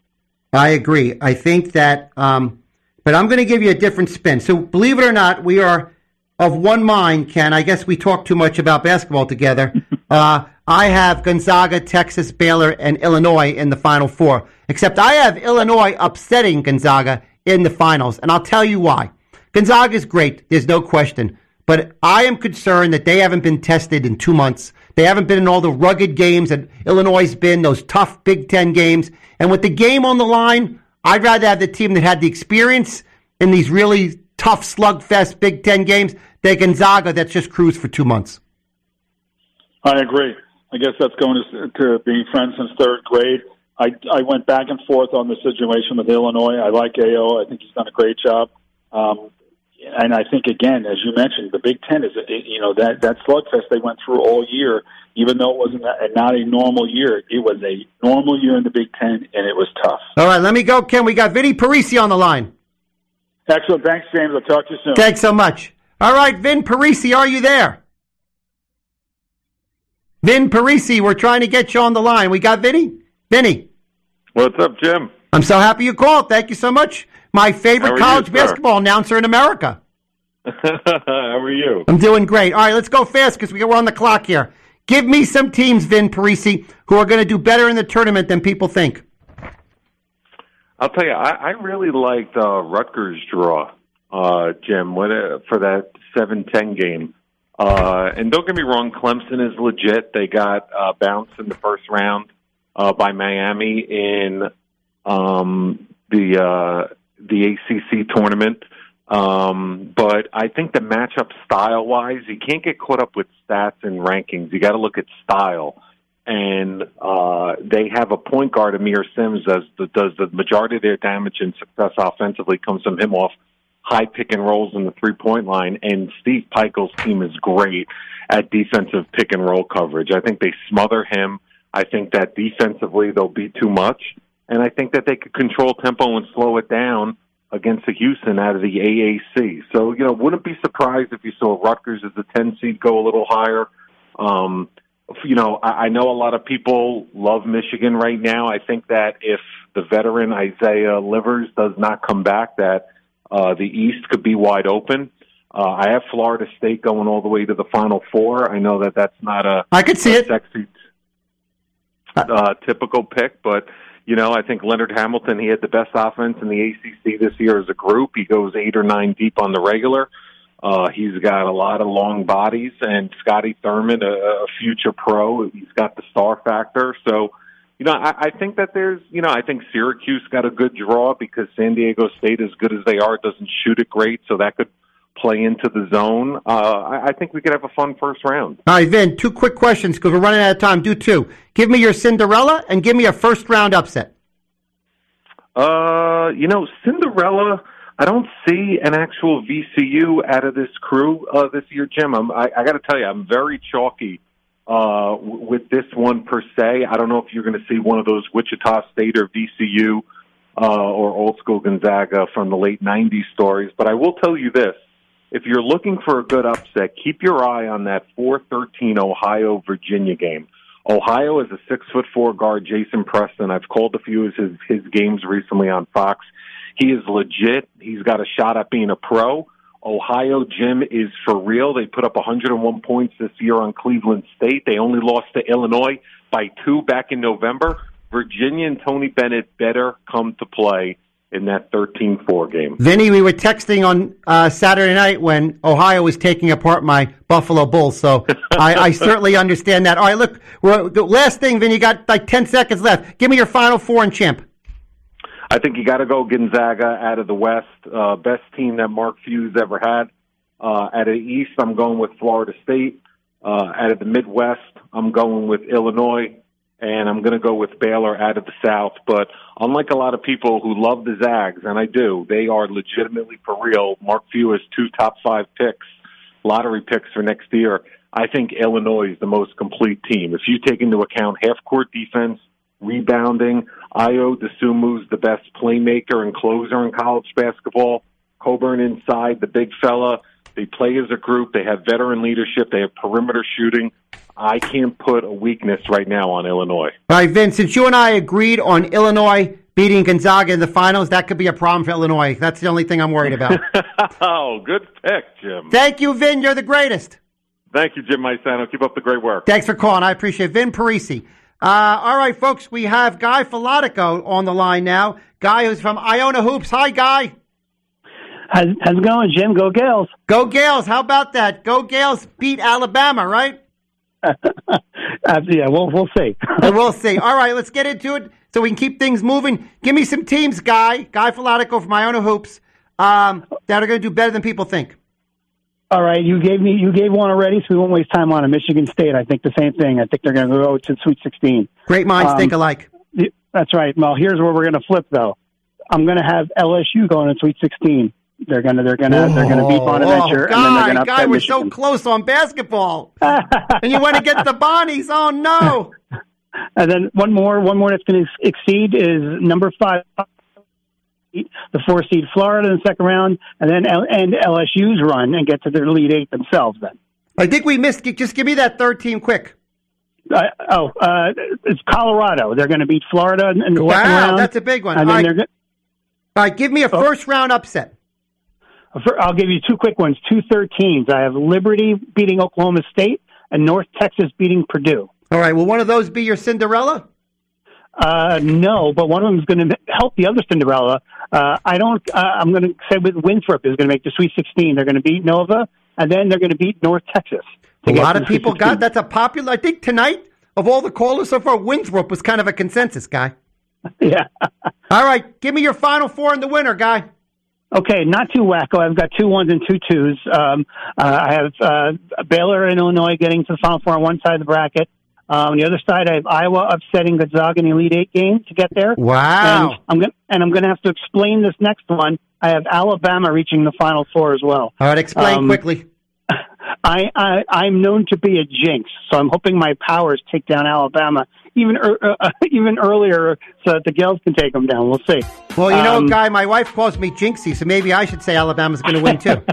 I agree. I think that, um, but I'm going to give you a different spin. So, believe it or not, we are of one mind, Ken. I guess we talk too much about basketball together. uh, I have Gonzaga, Texas, Baylor, and Illinois in the Final Four. Except I have Illinois upsetting Gonzaga in the finals, and I'll tell you why. Gonzaga is great. There's no question. But I am concerned that they haven't been tested in two months. They haven't been in all the rugged games that Illinois has been, those tough Big Ten games. And with the game on the line, I'd rather have the team that had the experience in these really tough slugfest Big Ten games than Gonzaga that's just cruised for two months. I agree. I guess that's going to, to being friends since third grade. I I went back and forth on the situation with Illinois. I like Ayo. I think he's done a great job. Um, and I think again, as you mentioned, the Big Ten is you know that that slugfest they went through all year. Even though it wasn't a, not a normal year, it was a normal year in the Big Ten, and it was tough. All right, let me go, Ken. We got Vinny Parisi on the line. Excellent. Thanks, James. I'll talk to you soon. Thanks so much. All right, Vin Parisi, are you there? Vin Parisi, we're trying to get you on the line. We got Vinny? Vinny. What's up, Jim? I'm so happy you called. Thank you so much. My favorite are you, college basketball announcer in America. How are you? I'm doing great. All right, let's go fast because we're on the clock here. Give me some teams, Vin Parisi, who are going to do better in the tournament than people think. I'll tell you, I, I really liked uh, Rutgers' draw, uh, Jim, what, uh, for that seven ten game. Uh, and don't get me wrong, Clemson is legit. They got uh, bounced in the first round uh, by Miami in um, the uh, the ACC tournament. Um, but I think the matchup style wise, you can't get caught up with stats and rankings. You got to look at style. And uh, they have a point guard, Aamir Simms, does the, does the majority of their damage and success offensively comes from him off high pick and rolls in the three point line. And Steve Pikiell's team is great at defensive pick and roll coverage. I think they smother him. I think that defensively they'll be too much. And I think that they could control tempo and slow it down against the Houston out of the AAC. So, you know, wouldn't be surprised if you saw Rutgers as a 10 seed go a little higher. Um, you know, I, I know a lot of people love Michigan right now. I think that if the veteran Isaiah Livers does not come back, that uh, the East could be wide open. Uh, I have Florida State going all the way to the Final Four. I know that that's not a I could see a it. sexy uh, typical pick, but you know, I think Leonard Hamilton, he had the best offense in the ACC this year as a group. He goes eight or nine deep on the regular. Uh, he's got a lot of long bodies, and Scotty Thurman, a, a future pro, he's got the star factor. So, you know, I, I think that there's, you know, I think Syracuse got a good draw because San Diego State, as good as they are, doesn't shoot it great, so that could play into the zone. Uh, I, I think we could have a fun first round. All right, Vin, two quick questions because we're running out of time. Do two. Give me your Cinderella and give me a first round upset. Uh, you know, Cinderella. I don't see an actual VCU out of this crew uh, this year, Jim. I'm, I, I got to tell you, I'm very chalky uh, with this one per se. I don't know if you're going to see one of those Wichita State or VCU uh, or old school Gonzaga from the late '90s stories. But I will tell you this: if you're looking for a good upset, keep your eye on that 4-13 Ohio Virginia game. Ohio is a six foot four guard, Jason Preston. I've called a few of his his games recently on Fox. He is legit. He's got a shot at being a pro. Ohio Jim is for real. They put up 101 points this year on Cleveland State. They only lost to Illinois by two back in November. Virginia and Tony Bennett better come to play in that 13-4 game. Vinny, we were texting on uh, Saturday night when Ohio was taking apart my Buffalo Bulls, so I, I certainly understand that. All right, look, last thing, Vinny, you got like 10 seconds left. Give me your final four and champ. I think you got to go Gonzaga out of the West, uh, best team that Mark Few's ever had. Uh, out of the East, I'm going with Florida State. Uh, out of the Midwest, I'm going with Illinois, and I'm going to go with Baylor out of the South. But unlike a lot of people who love the Zags, and I do, they are legitimately for real. Mark Few has two top five picks, lottery picks for next year. I think Illinois is the most complete team. If you take into account half court defense, rebounding, Ayo Dosunmu's the Sumo's the best playmaker and closer in college basketball. Cockburn inside, the big fella. They play as a group. They have veteran leadership. They have perimeter shooting. I can't put a weakness right now on Illinois. All right, Vince, since you and I agreed on Illinois beating Gonzaga in the finals, that could be a problem for Illinois. That's the only thing I'm worried about. oh, good pick, Jim. Thank you, Vin. You're the greatest. Thank you, Jim Maisano. Keep up the great work. Thanks for calling. I appreciate it. Vin Parisi. Uh, all right, folks, we have Guy Filatico on the line now. Guy who's from Iona Hoops. Hi, Guy. How's, how's it going, Jim? Go Gales. Go Gales. How about that? Go Gales beat Alabama, right? Uh, yeah, we'll we'll see. We'll see. All right, let's get into it so we can keep things moving. Give me some teams, Guy. Guy Filatico from Iona Hoops um, that are going to do better than people think. All right, you gave me you gave one already, so we won't waste time on it. Michigan State, I think the same thing. I think they're going to go to Sweet 16. Great minds Um, think alike. That's right. Well, here's where we're going to flip though. I'm going to have LSU going to Sweet 16. They're going to they're going to they're going to beat Bonaventure oh, and then they're going Guy, to Guy, upset we're Michigan. so close on basketball. and you went against the Bonnies. Oh, no. And then one more, one more that's going to exceed is number five, the four seed Florida in the second round, and then L- and LSU's run and get to their lead eight themselves. Then, I think we missed. Just give me that third team quick. uh, oh, uh, it's Colorado. They're going to beat Florida in the second Wow, round. that's a big one. All right. All right, give me a first round upset. I'll give you two quick ones. Two 13s. I have Liberty beating Oklahoma State and North Texas beating Purdue. All right, will one of those be your Cinderella? Uh, no, but one of them is going to help the other Cinderella. Uh, I don't. Uh, I'm going to say with Winthrop is going to make the Sweet 16. They're going to beat Nova, and then they're going to beat North Texas. A lot of people got that's a popular. I think tonight of all the callers so far, Winthrop was kind of a consensus guy. Yeah. All right, give me your final four in the winner, guy. Okay, not too wacko. I've got two ones and two twos. Um, uh, I have uh, Baylor and Illinois getting to the Final Four on one side of the bracket. Um, on the other side, I have Iowa upsetting Gonzaga in the Elite Eight game to get there. Wow. And I'm going and I'm going to have to explain this next one. I have Alabama reaching the Final Four as well. All right, explain Um, quickly. I, I I'm known to be a jinx, so I'm hoping my powers take down Alabama even er, uh, even earlier, so that the Gales can take them down. We'll see. Well, you know, um, guy, my wife calls me Jinxie, so maybe I should say Alabama's going to win too.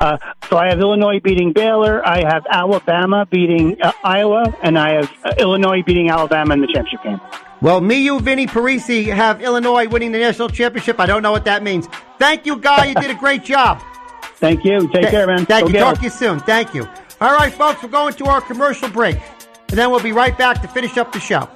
Uh, so I have Illinois beating Baylor, I have Alabama beating uh, Iowa, and I have uh, Illinois beating Alabama in the championship game. well, me, you, Vinny Parisi have Illinois winning the national championship. I don't know what that means. Thank you, guy. You did a great job. Thank you. Take care, man. Thank Go you. Talk to you soon. Thank you. All right, folks, we're going to our commercial break, and then we'll be right back to finish up the show.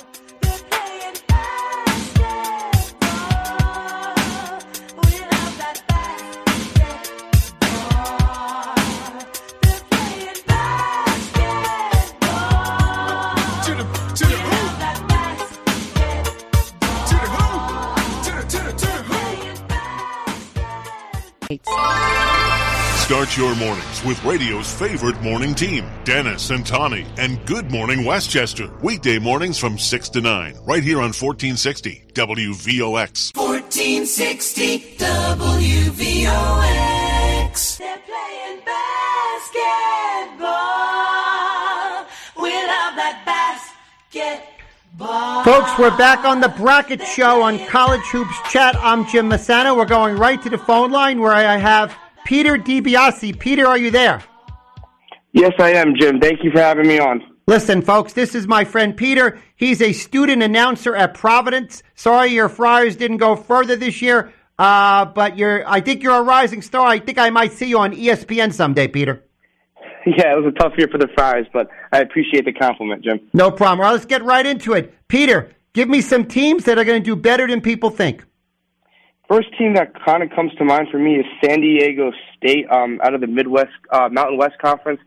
Start your mornings with radio's favorite morning team, Dennis and Tommy, and Good Morning Westchester. Weekday mornings from 6 to 9, right here on 1460 WVOX. 1460 WVOX. They're playing basketball. We love that basketball. Folks, we're back on the bracket show on College Hoops Chat. I'm Jim Massano. We're going right to the phone line where I have Peter DiBiase. Peter, are you there? Yes, I am, Jim. Thank you for having me on. Listen, folks, this is my friend Peter. He's a student announcer at Providence. Sorry your Friars didn't go further this year, uh, but you're. I think you're a rising star. I think I might see you on ESPN someday, Peter. Yeah, it was a tough year for the Friars, but I appreciate the compliment, Jim. No problem. All right, let's get right into it. Peter, give me some teams that are going to do better than people think. First team that kind of comes to mind for me is San Diego State, um, out of the Midwest uh, Mountain West Conference.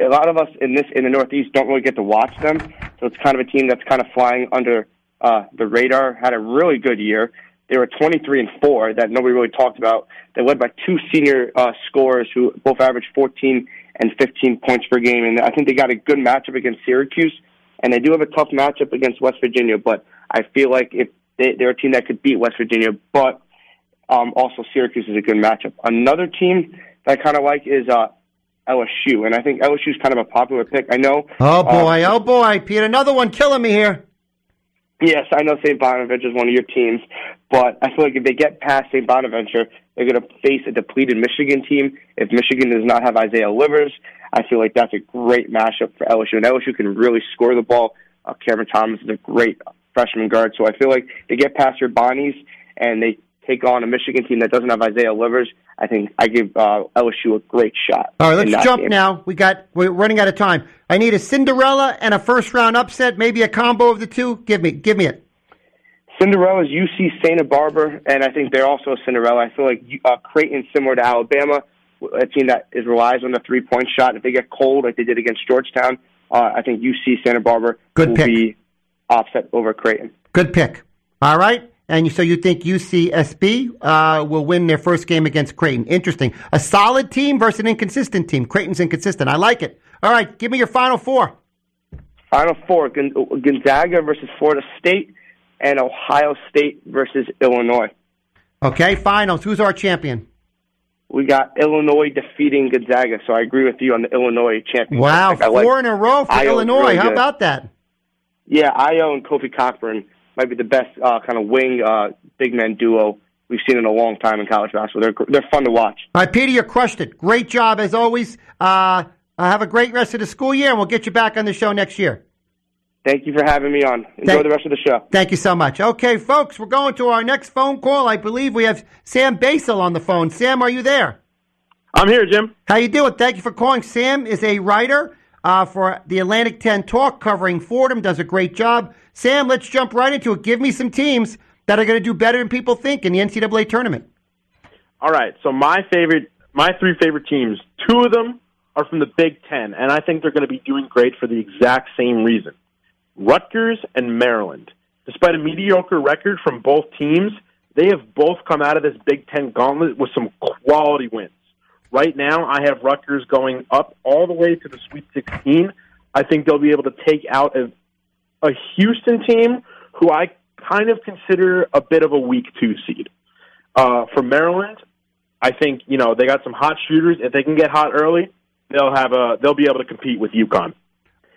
A lot of us in this in the Northeast don't really get to watch them, so it's kind of a team that's kind of flying under uh, the radar. Had a really good year. They were 23 and four that nobody really talked about. They led by two senior uh, scorers who both averaged 14 and 15 points per game, and I think they got a good matchup against Syracuse. And they do have a tough matchup against West Virginia, but I feel like if they, they're a team that could beat West Virginia, but um, also Syracuse is a good matchup. Another team that I kind of like is uh, LSU, and I think LSU is kind of a popular pick. I know. Oh uh, boy, oh boy, Pete! another one killing me here. Yes, I know St. Bonaventure is one of your teams, but I feel like if they get past St. Bonaventure, they're going to face a depleted Michigan team. If Michigan does not have Isaiah Livers, I feel like that's a great matchup for LSU. And LSU can really score the ball. Uh, Cameron Thomas is a great freshman guard, so I feel like they get past your Bonnies and they take on a Michigan team that doesn't have Isaiah Livers. I think I give uh, LSU a great shot. All right, let's jump game. now. We got we're running out of time. I need a Cinderella and a first round upset, maybe a combo of the two. Give me, give me it. Cinderella's UC Santa Barbara, and I think they're also a Cinderella. I feel like uh, Creighton, similar to Alabama, a team that is relies on the three point shot. If they get cold, like they did against Georgetown, uh, I think UC Santa Barbara Good will pick. be offset over Creighton. Good pick. All right. And so you think UCSB uh, will win their first game against Creighton? Interesting. A solid team versus an inconsistent team. Creighton's inconsistent. I like it. All right. Give me your final four. Final four: Gonzaga versus Florida State, and Ohio State versus Illinois. Okay. Finals. Who's our champion? We got Illinois defeating Gonzaga, so I agree with you on the Illinois champion. Wow. I like- Four in a row for Iowa's Illinois. really How good. about that? Yeah, Ayo and Kofi Cockburn might be the best uh, kind of wing uh, big man duo we've seen in a long time in college basketball. They're they're fun to watch. All right, Peter, you crushed it. Great job as always. Uh, uh, have a great rest of the school year, and we'll get you back on the show next year. Thank you for having me on. Enjoy Thank- the rest of the show. Thank you so much. Okay, folks, we're going to our next phone call. I believe we have Sam Basil on the phone. Sam, are you there? I'm here, Jim. How you doing? Thank you for calling. Sam is a writer uh, for the Atlantic 10 Talk covering Fordham, does a great job. Sam, let's jump right into it. Give me some teams that are going to do better than people think in the NCAA tournament. All right, so my favorite, my three favorite teams, two of them are from the Big Ten, and I think they're going to be doing great for the exact same reason. Rutgers and Maryland. Despite a mediocre record from both teams, they have both come out of this Big Ten gauntlet with some quality wins. Right now, I have Rutgers going up all the way to the Sweet 16. I think they'll be able to take out a, Houston team who I kind of consider a bit of a weak two seed. Uh, for Maryland, I think you know they got some hot shooters. If they can get hot early, they'll have a they'll be able to compete with UConn.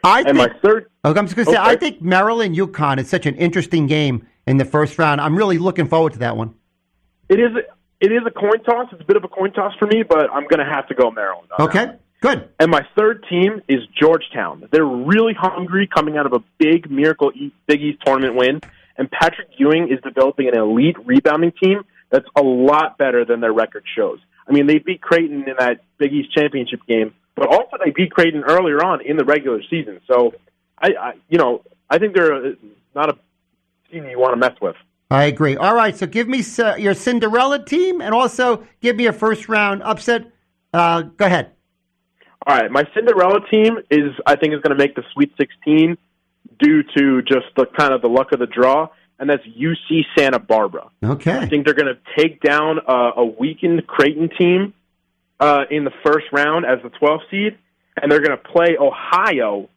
I and my third, Oh, I'm just going to say, Okay. I think Maryland UConn is such an interesting game in the first round. I'm really looking forward to that one. it is it is a coin toss. It's a bit of a coin toss for me, but I'm going to have to go Maryland. Okay. Good. And my third team is Georgetown. They're really hungry coming out of a big Miracle East, Big East tournament win, and Patrick Ewing is developing an elite rebounding team that's a lot better than their record shows. I mean, they beat Creighton in that Big East championship game, but also they beat Creighton earlier on in the regular season. So, I, I you know, I think they're uh, not a team you want to mess with. I agree. All right, so give me uh, your Cinderella team and also give me a first round upset. Uh, go ahead. All right, my Cinderella team is I think is going to make the Sweet 16 due to just the kind of the luck of the draw, and that's UC Santa Barbara. Okay. I think they're going to take down uh, a weakened Creighton team uh, in the first round as the 12th seed, and they're going to play Ohio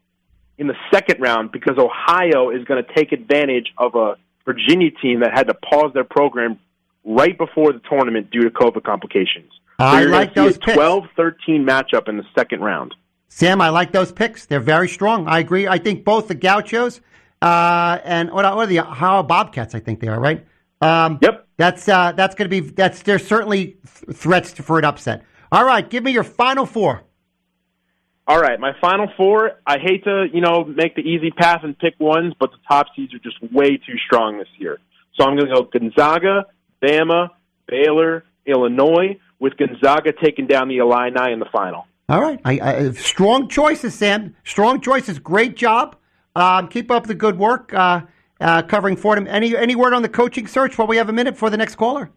in the second round because Ohio is going to take advantage of a Virginia team that had to pause their program right before the tournament due to COVID complications. I like those picks. 12-13 matchup in the second round. Sam, I like those picks. They're very strong. I agree. I think both the Gauchos uh, and what are, the Ohio Bobcats? I think they are right. Um, yep. That's uh, that's going to be that's there's certainly th- threats for an upset. All right, give me your final four. All right, my final four. I hate to, you know, make the easy path and pick ones, but the top seeds are just way too strong this year. So I'm going to go Gonzaga, Bama, Baylor, Illinois, with Gonzaga taking down the Illini in the final. All right, I, I, strong choices, Sam. Strong choices. Great job. Um, keep up the good work uh, uh, covering Fordham. Any any word on the coaching search while we have a minute for the next caller?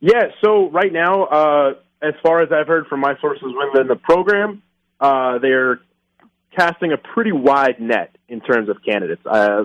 Yeah, so right now, uh, as far as I've heard from my sources within the program, uh, they're casting a pretty wide net in terms of candidates. Uh,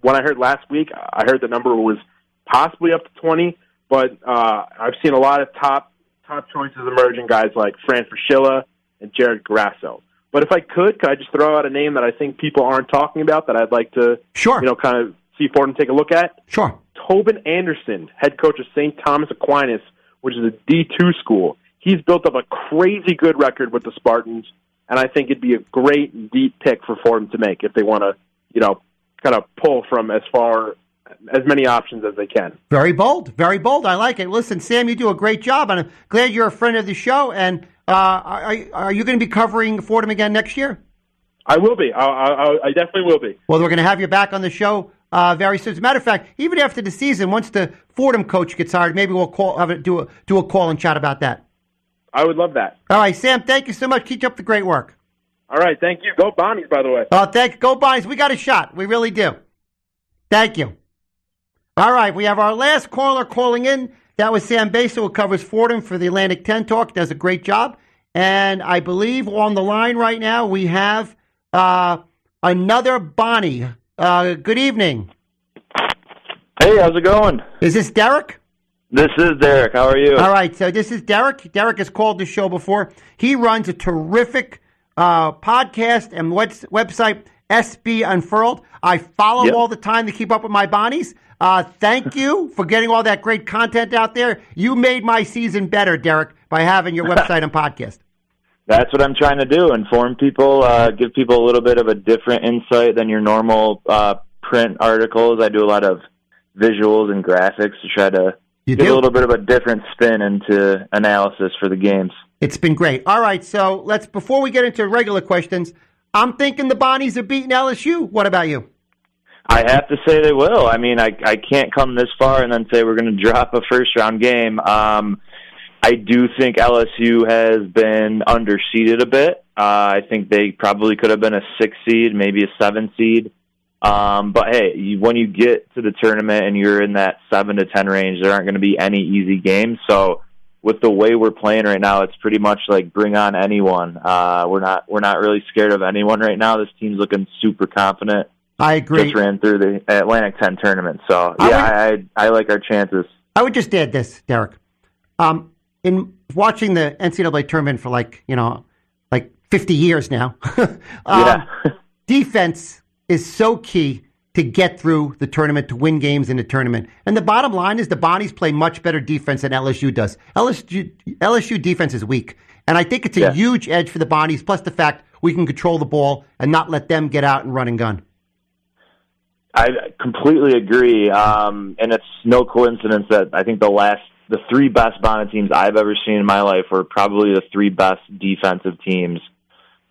when I heard last week, I heard the number was possibly up to 20, but uh, I've seen a lot of top top choices emerging, guys like Fran Fraschilla and Jared Grasso. But if I could, could I just throw out a name that I think people aren't talking about that I'd like to, sure, you know, kind of see Fordham take a look at? Sure. Tobin Anderson, head coach of St. Thomas Aquinas, which is a D2 school. He's built up a crazy good record with the Spartans, and I think it'd be a great deep pick for Fordham to make if they want to, you know, kind of pull from as far as many options as they can. Very bold, very bold. I like it. Listen, Sam, you do a great job, and I'm glad you're a friend of the show. And uh, are, are you going to be covering Fordham again next year? I will be. I, I, I definitely will be. Well, we're going to have you back on the show uh, very soon. As a matter of fact, even after the season, once the Fordham coach gets hired, maybe we'll call, have a, do a do a call and chat about that. I would love that. All right, Sam. Thank you so much. Keep up the great work. All right, thank you. Go Bonnies, by the way. Oh, thank go Bonnies. We got a shot. We really do. Thank you. All right, we have our last caller calling in. That was Sam Baso, who covers Fordham for the Atlantic 10 Talk. Does a great job. And I believe on the line right now we have uh, another Bonnie. Uh, good evening. Hey, how's it going? Is this Derek? This is Derek. How are you? All right, so this is Derek. Derek has called the show before. He runs a terrific uh, podcast and website, SB Unfurled. I follow Yep. all the time to keep up with my Bonnies. Uh, thank you for getting all that great content out there. You made my season better, Derek, by having your website and podcast. That's what I'm trying to do. Inform people, uh, give people a little bit of a different insight than your normal uh, print articles. I do a lot of visuals and graphics to try to You give do? a little bit of a different spin into analysis for the games. It's been great. All right, so let's before we get into regular questions, I'm thinking the Bonnies are beating LSU. What about you? I have to say they will. I mean, I I can't come this far and then say we're going to drop a first round game. Um, I do think LSU has been underseeded a bit. Uh, I think they probably could have been a six seed, maybe a seven seed. Um, but hey, you, when you get to the tournament and you're in that seven to ten range, there aren't going to be any easy games. So with the way we're playing right now, it's pretty much like bring on anyone. Uh, we're not we're not really scared of anyone right now. This team's looking super confident I agree. just ran through the Atlantic 10 tournament. So, I yeah, I, I, I like our chances. I would just add this, Derek. Um, in watching the NCAA tournament for like you know, like fifty years now, um, defense is so key to get through the tournament to win games in the tournament. And the bottom line is the Bonnies play much better defense than LSU does. LSU LSU defense is weak, and I think it's a Yeah. huge edge for the Bonnies. Plus the fact we can control the ball and not let them get out and run and gun. I completely agree. Um, and it's no coincidence that I think the last, the three best Bonnet teams I've ever seen in my life were probably the three best defensive teams,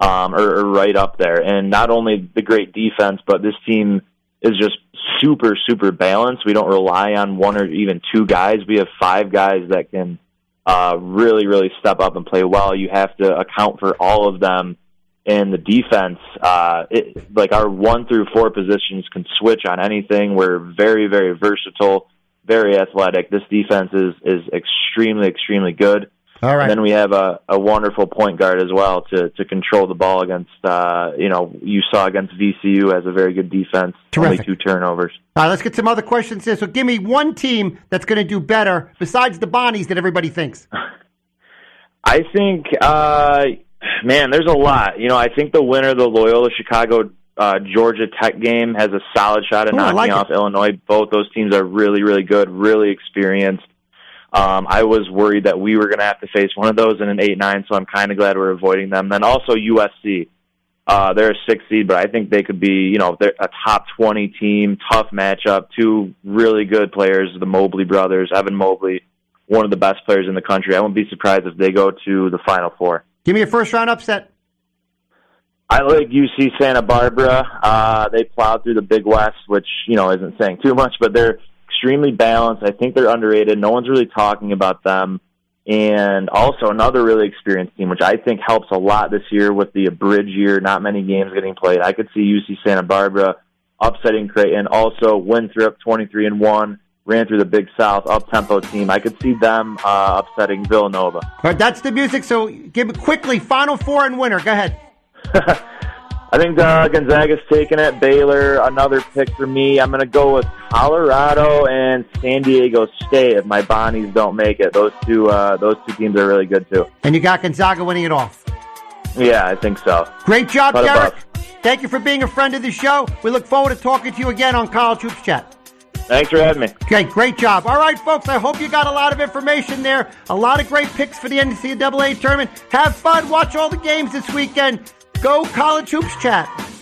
um, or, or right up there. And not only the great defense, but this team is just super, super balanced. We don't rely on one or even two guys. We have five guys that can, uh, really, really step up and play well. You have to account for all of them in the defense, uh, it, like our one through four positions can switch on anything. We're very, very versatile, very athletic. This defense is is extremely, extremely good. All right. And then we have a, a wonderful point guard as well to to control the ball against. Uh, you know, you saw against VCU as a very good defense. Terrific. Only two turnovers. All right, let's get some other questions here. So give me one team that's going to do better besides the Bonnies that everybody thinks. I think, uh, man, there's a lot. You know, I think the winner of the Loyola Chicago uh, Georgia Tech game has a solid shot at Ooh, knocking like it. off Illinois. Both those teams are really, really good, really experienced. Um, I was worried that we were going to have to face one of those in an eight nine, so I'm kind of glad we're avoiding them. Then also USC. Uh, they're a six seed, but I think they could be, you know, they're a top 20 team, tough matchup. Two really good players, the Mobley brothers, Evan Mobley, one of the best players in the country. I wouldn't be surprised if they go to the Final Four. Give me a first round upset. I like UC Santa Barbara. Uh, they plowed through the Big West, which you know isn't saying too much, but they're extremely balanced. I think they're underrated. No one's really talking about them. And also another really experienced team, which I think helps a lot this year with the abridged year, not many games getting played. I could see UC Santa Barbara upsetting Creighton. Also, Winthrop, twenty three and one, ran through the Big South up tempo team. I could see them uh, upsetting Villanova. All right, that's the music. So give me quickly Final Four and winner. Go ahead. I think uh, Gonzaga's taking it. Baylor, another pick for me. I'm going to go with Colorado and San Diego State if my Bonnies don't make it. Those two, uh, those two teams are really good too. And you got Gonzaga winning it off. Yeah, I think so. Great job, Cut Derek. Thank you for being a friend of the show. We look forward to talking to you again on College Hoops Chat. Thanks for having me. Okay, great job. All right, folks, I hope you got a lot of information there. A lot of great picks for the NCAA tournament. Have fun. Watch all the games this weekend. Go College Hoops Chat.